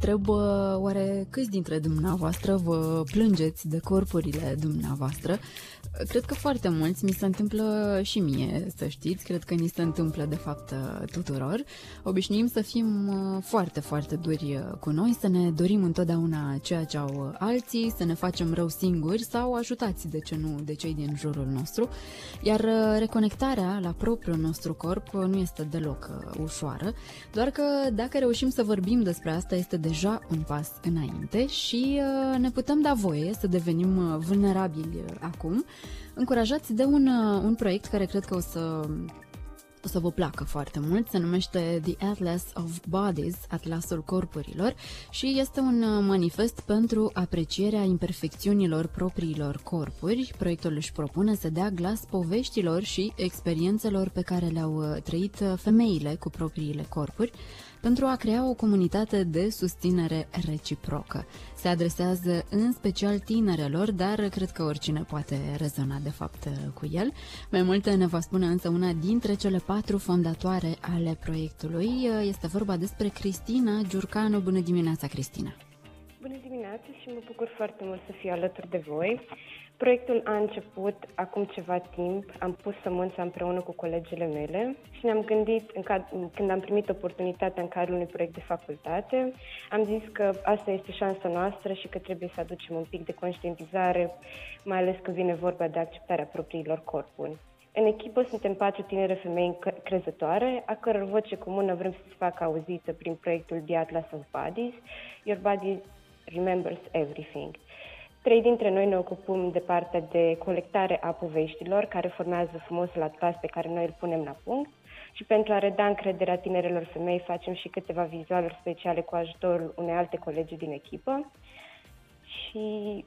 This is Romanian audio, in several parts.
Întreb, oare câți dintre dumneavoastră vă plângeți de corpurile dumneavoastră? Cred că foarte mulți, mi se întâmplă și mie, să știți, cred că ni se întâmplă de fapt tuturor. Obișnuim să fim uh, foarte, foarte duri uh, cu noi, să ne dorim întotdeauna ceea ce au alții, să ne facem rău singuri sau ajutați, de ce nu, de cei din jurul nostru. Iar uh, reconectarea la propriul nostru corp nu este deloc ușoară, doar că dacă reușim să vorbim despre asta este deja un pas înainte și ne putem da voie să devenim vulnerabili acum, încurajați de un, uh, un proiect care cred că o să o să vă placă foarte mult, se numește The Atlas of Bodies, Atlasul Corpurilor, și este un uh, manifest pentru aprecierea imperfecțiunilor propriilor corpuri. Proiectul își propune să dea glas poveștilor și experiențelor pe care le-au uh, trăit femeile cu propriile corpuri, pentru a crea o comunitate de susținere reciprocă. Se adresează în special tinerelor, dar cred că oricine poate rezona de fapt cu el. Mai multe ne va spune însă una dintre cele patru fondatoare ale proiectului. Este vorba despre Cristina Giurcanu. Bună dimineața, Cristina! Bună dimineața și mă bucur foarte mult să fiu alături de voi. Proiectul a început acum ceva timp, am pus sămânța împreună cu colegele mele și ne-am gândit, în cad- când am primit oportunitatea în cadrul unui proiect de facultate, am zis că asta este șansa noastră și că trebuie să aducem un pic de conștientizare, mai ales când vine vorba de acceptarea propriilor corpuri. În echipă suntem patru tinere femei crezătoare, a căror voce comună vrem să se facă auzită prin proiectul The Atlas of Bodies, Your Body Remembers Everything. Trei dintre noi ne ocupăm de partea de colectare a poveștilor, care formează frumosul atlas pe care noi îl punem la punct. Și pentru a reda încrederea tinerelor femei, facem și câteva vizualuri speciale cu ajutorul unei alte colegi din echipă. Și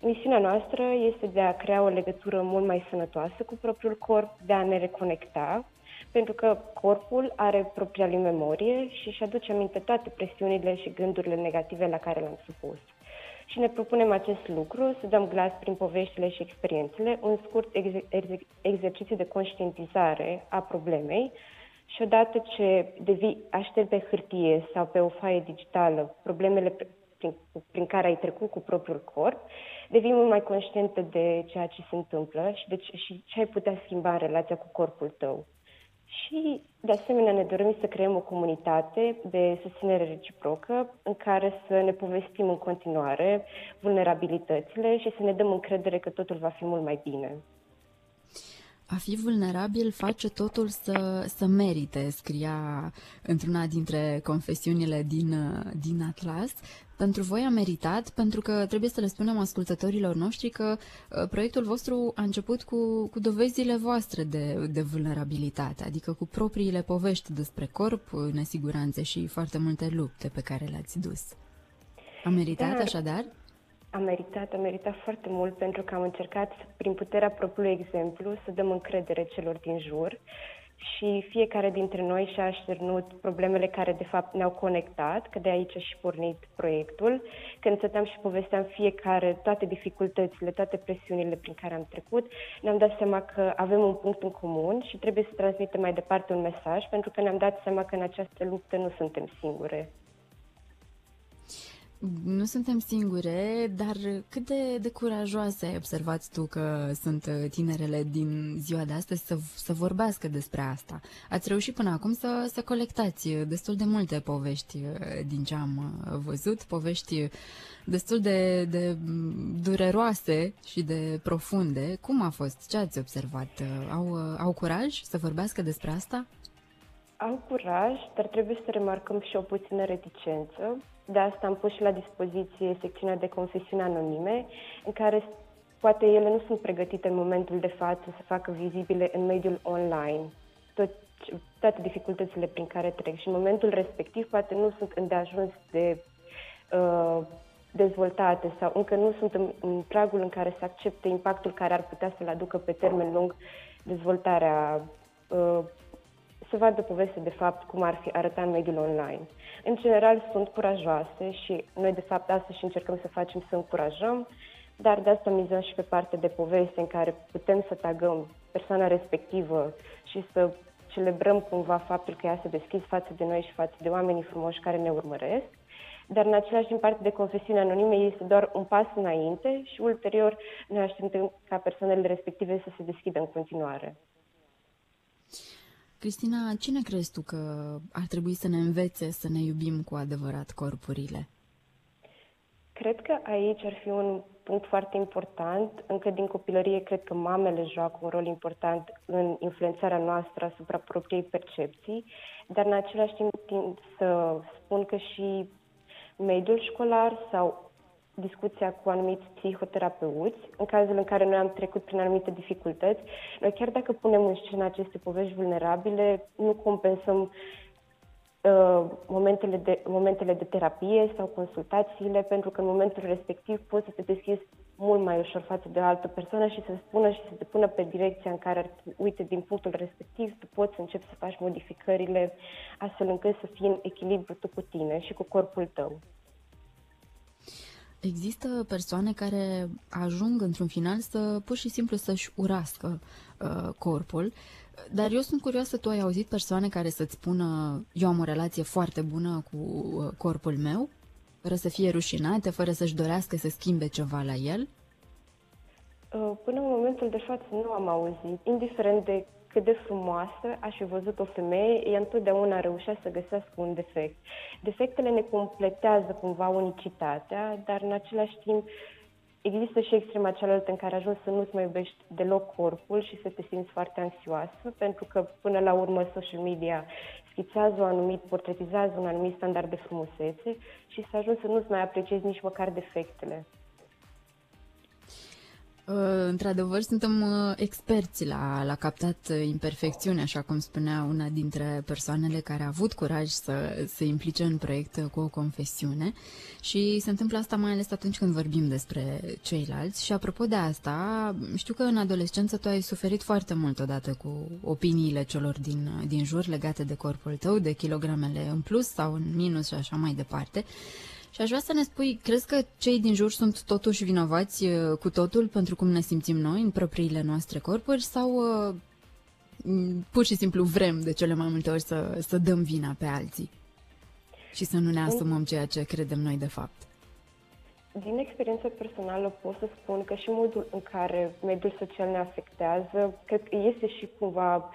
misiunea noastră este de a crea o legătură mult mai sănătoasă cu propriul corp, de a ne reconecta, pentru că corpul are propria lui memorie și își aduce aminte toate presiunile și gândurile negative la care l-am supus. Și ne propunem acest lucru, să dăm glas prin poveștile și experiențele, un scurt exer- exercițiu de conștientizare a problemei și odată ce devii aștept pe hârtie sau pe o foaie digitală problemele prin, prin care ai trecut cu propriul corp, devii mult mai conștientă de ceea ce se întâmplă și, de ce, și ce ai putea schimba în relația cu corpul tău. Și, de asemenea, ne dorim să creăm o comunitate de susținere reciprocă în care să ne povestim în continuare vulnerabilitățile și să ne dăm încredere că totul va fi mult mai bine. A fi vulnerabil face totul să, să merite, scria într-una dintre confesiunile din, din Atlas. Pentru voi a meritat, pentru că trebuie să le spunem ascultătorilor noștri că uh, proiectul vostru a început cu, cu dovezile voastre de, de vulnerabilitate, adică cu propriile povești despre corp, nesiguranțe și foarte multe lupte pe care le-ați dus. A meritat Dar... așadar? A meritat, a meritat foarte mult pentru că am încercat, prin puterea propriului exemplu, să dăm încredere celor din jur și fiecare dintre noi și-a așternut problemele care de fapt ne-au conectat, că de aici a și pornit proiectul. Când stăteam și povesteam fiecare toate dificultățile, toate presiunile prin care am trecut, ne-am dat seama că avem un punct în comun și trebuie să transmitem mai departe un mesaj, pentru că ne-am dat seama că în această luptă nu suntem singure. Nu suntem singure, dar cât de, de curajoase ai observat tu că sunt uh, tinerele din ziua de astăzi să, să vorbească despre asta? Ați reușit până acum să, să colectați destul de multe povești uh, din ce am uh, văzut, povești destul de, de dureroase și de profunde. Cum a fost? Ce ați observat? Au, au curaj să vorbească despre asta? Au curaj, dar trebuie să remarcăm și o puțină reticență. De asta am pus și la dispoziție secțiunea de confesiuni anonime, în care poate ele nu sunt pregătite în momentul de față să facă vizibile în mediul online tot, toate dificultățile prin care trec și în momentul respectiv poate nu sunt îndeajuns de uh, dezvoltate sau încă nu sunt în, în pragul în care să accepte impactul care ar putea să-l aducă pe termen lung dezvoltarea uh, să vadă poveste de fapt cum ar fi arătat în mediul online. În general sunt curajoase și noi de fapt asta și încercăm să facem să încurajăm, dar de asta mizăm și pe partea de poveste în care putem să tagăm persoana respectivă și să celebrăm cumva faptul că ea se deschis față de noi și față de oamenii frumoși care ne urmăresc dar în același timp partea de confesiune anonime este doar un pas înainte și ulterior ne așteptăm ca persoanele respective să se deschidă în continuare. Cristina, cine crezi tu că ar trebui să ne învețe să ne iubim cu adevărat corpurile? Cred că aici ar fi un punct foarte important. Încă din copilărie cred că mamele joacă un rol important în influențarea noastră asupra propriei percepții, dar în același timp să spun că și mediul școlar sau discuția cu anumiți psihoterapeuți, în cazul în care noi am trecut prin anumite dificultăți. Noi chiar dacă punem în scenă aceste povești vulnerabile, nu compensăm uh, momentele, de, momentele de terapie sau consultațiile, pentru că în momentul respectiv poți să te deschizi mult mai ușor față de o altă persoană și să spună și să te pună pe direcția în care, uite, din punctul respectiv, tu poți să începi să faci modificările astfel încât să fii în echilibru tu cu tine și cu corpul tău. Există persoane care ajung într-un final să pur și simplu să-și urască uh, corpul, dar eu sunt curioasă, tu ai auzit persoane care să-ți spună eu am o relație foarte bună cu uh, corpul meu, fără să fie rușinate, fără să-și dorească să schimbe ceva la el? Uh, până în momentul de față nu am auzit, indiferent de cât de frumoasă aș fi văzut o femeie, ea întotdeauna reușea să găsească un defect. Defectele ne completează cumva unicitatea, dar în același timp există și extrema cealaltă în care ajungi să nu-ți mai iubești deloc corpul și să te simți foarte anxioasă, pentru că până la urmă social media schițează un anumit, portretizează un anumit standard de frumusețe și să ajungi să nu-ți mai apreciezi nici măcar defectele. Uh, într-adevăr, suntem uh, experți la, la captat uh, imperfecțiune, așa cum spunea una dintre persoanele care a avut curaj să se implice în proiect cu o confesiune și se întâmplă asta mai ales atunci când vorbim despre ceilalți și apropo de asta, știu că în adolescență tu ai suferit foarte mult odată cu opiniile celor din, din jur legate de corpul tău, de kilogramele în plus sau în minus și așa mai departe. Și aș vrea să ne spui, crezi că cei din jur sunt totuși vinovați uh, cu totul pentru cum ne simțim noi în propriile noastre corpuri sau uh, pur și simplu vrem de cele mai multe ori să, să dăm vina pe alții și să nu ne asumăm ceea ce credem noi de fapt? Din experiență personală pot să spun că și modul în care mediul social ne afectează, cred că este și cumva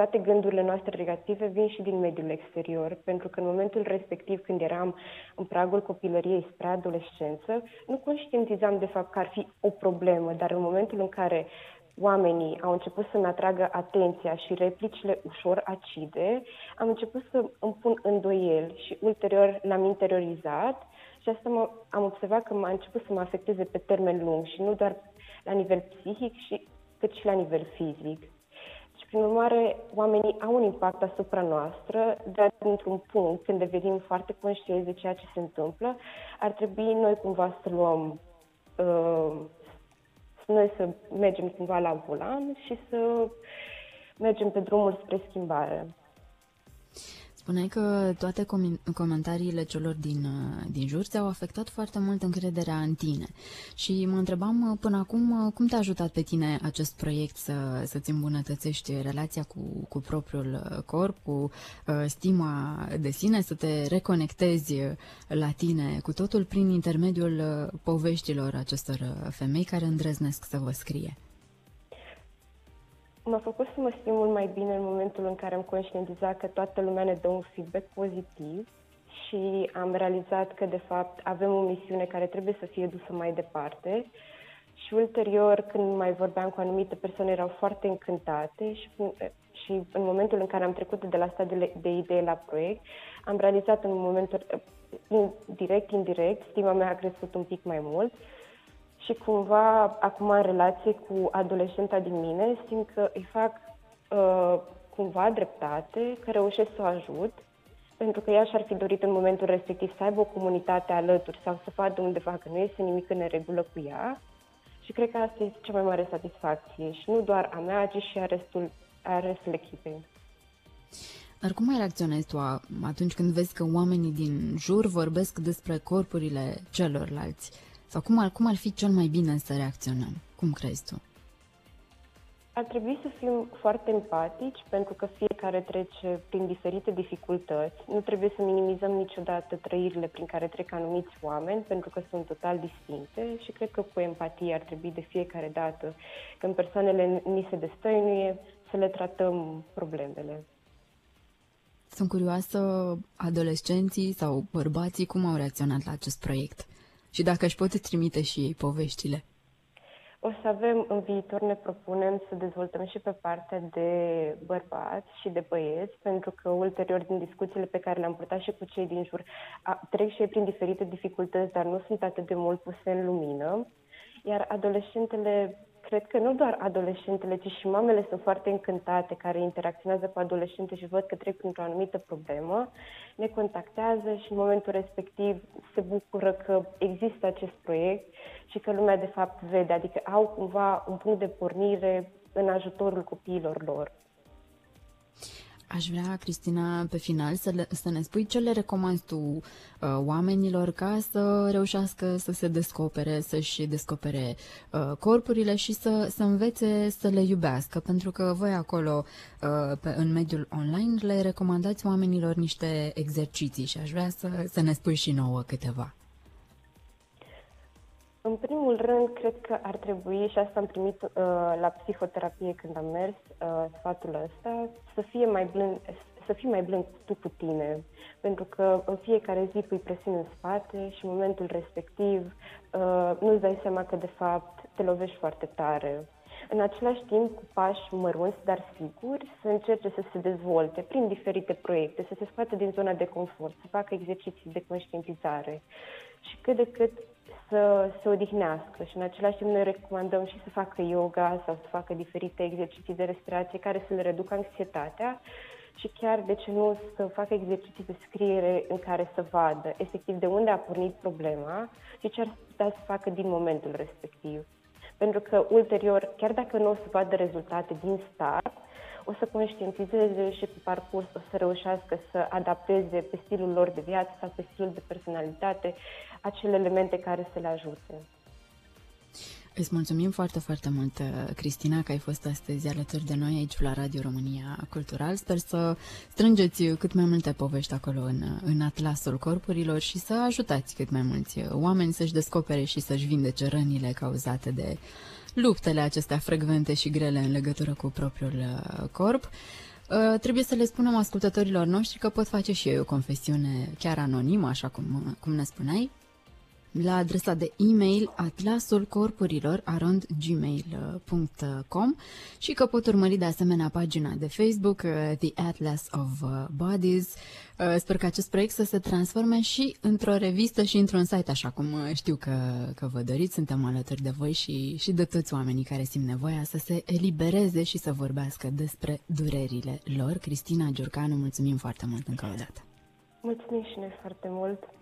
toate gândurile noastre negative vin și din mediul exterior, pentru că în momentul respectiv, când eram în pragul copilăriei spre adolescență, nu conștientizam de fapt că ar fi o problemă, dar în momentul în care oamenii au început să-mi atragă atenția și replicile ușor acide, am început să îmi pun îndoieli și ulterior l-am interiorizat și asta mă, am observat că m-a început să mă afecteze pe termen lung și nu doar la nivel psihic, și, cât și la nivel fizic. Prin urmare, oamenii au un impact asupra noastră, dar dintr-un punct, când devenim foarte conștienți de ceea ce se întâmplă, ar trebui noi cumva să luăm, uh, noi să mergem cumva la volan și să mergem pe drumul spre schimbare. Spuneai că toate com- comentariile celor din, uh, din jur ți-au afectat foarte mult încrederea în tine. Și mă întrebam uh, până acum uh, cum te-a ajutat pe tine acest proiect să, să-ți îmbunătățești relația cu, cu propriul corp, cu uh, stima de sine, să te reconectezi la tine cu totul prin intermediul poveștilor acestor femei care îndrăznesc să vă scrie. M-a făcut să mă simt mult mai bine în momentul în care am conștientizat că toată lumea ne dă un feedback pozitiv și am realizat că, de fapt, avem o misiune care trebuie să fie dusă mai departe. Și ulterior, când mai vorbeam cu anumite persoane, erau foarte încântate și, și în momentul în care am trecut de la stadiul de idee la proiect, am realizat în momentul, direct, indirect, stima mea a crescut un pic mai mult și cumva acum în relație cu adolescenta din mine simt că îi fac uh, cumva dreptate, că reușesc să o ajut, pentru că ea și-ar fi dorit în momentul respectiv să aibă o comunitate alături sau să vadă undeva că nu este nimic în regulă cu ea și cred că asta este cea mai mare satisfacție și nu doar a mea, ci și a restul, a restul echipei. Dar cum mai reacționezi tu atunci când vezi că oamenii din jur vorbesc despre corpurile celorlalți? Sau cum ar, cum ar fi cel mai bine să reacționăm? Cum crezi tu? Ar trebui să fim foarte empatici pentru că fiecare trece prin diferite dificultăți. Nu trebuie să minimizăm niciodată trăirile prin care trec anumiți oameni pentru că sunt total distincte și cred că cu empatie ar trebui de fiecare dată când persoanele ni se destăinuie să le tratăm problemele. Sunt curioasă adolescenții sau bărbații cum au reacționat la acest proiect și dacă își pot trimite și ei poveștile. O să avem în viitor, ne propunem să dezvoltăm și pe partea de bărbați și de băieți, pentru că ulterior din discuțiile pe care le-am purtat și cu cei din jur, a, trec și ei prin diferite dificultăți, dar nu sunt atât de mult puse în lumină. Iar adolescentele cred că nu doar adolescentele, ci și mamele sunt foarte încântate care interacționează cu adolescente și văd că trec printr-o anumită problemă, ne contactează și în momentul respectiv se bucură că există acest proiect și că lumea de fapt vede, adică au cumva un punct de pornire în ajutorul copiilor lor. Aș vrea, Cristina, pe final să, le, să ne spui ce le recomanzi tu uh, oamenilor ca să reușească să se descopere, să-și descopere uh, corpurile și să, să învețe să le iubească, pentru că voi acolo, uh, pe, în mediul online, le recomandați oamenilor niște exerciții și aș vrea să, să ne spui și nouă câteva. În primul rând, cred că ar trebui, și asta am primit uh, la psihoterapie când am mers, uh, sfatul ăsta, să fie mai blând, să fii mai blând tu cu tine, pentru că în fiecare zi pui presiuni în spate și în momentul respectiv uh, nu-ți dai seama că de fapt te lovești foarte tare. În același timp, cu pași mărunți, dar siguri, să încerce să se dezvolte prin diferite proiecte, să se scoată din zona de confort, să facă exerciții de conștientizare și cât de cât să se odihnească și în același timp ne recomandăm și să facă yoga sau să facă diferite exerciții de respirație care să le reducă anxietatea și chiar, de ce nu, să facă exerciții de scriere în care să vadă efectiv de unde a pornit problema și ce ar putea să facă din momentul respectiv. Pentru că ulterior, chiar dacă nu o să vadă rezultate din start, o să conștientizeze și pe parcurs o să reușească să adapteze pe stilul lor de viață sau pe stilul de personalitate acele elemente care să le ajute. Îți mulțumim foarte, foarte mult, Cristina, că ai fost astăzi alături de noi aici la Radio România Cultural. Sper să strângeți cât mai multe povești acolo în, în atlasul corpurilor și să ajutați cât mai mulți oameni să-și descopere și să-și vindece rănile cauzate de luptele acestea frecvente și grele în legătură cu propriul uh, corp. Uh, trebuie să le spunem ascultătorilor noștri că pot face și ei o confesiune chiar anonimă, așa cum, cum ne spuneai, la adresa de e-mail atlasulcorpurilor gmail.com și că pot urmări de asemenea pagina de Facebook uh, The Atlas of uh, Bodies. Uh, sper că acest proiect să se transforme și într-o revistă și într-un site, așa cum știu că, că vă doriți. Suntem alături de voi și, și de toți oamenii care simt nevoia să se elibereze și să vorbească despre durerile lor. Cristina Giurcanu, mulțumim foarte mult încă o dată. Mulțumim și noi foarte mult.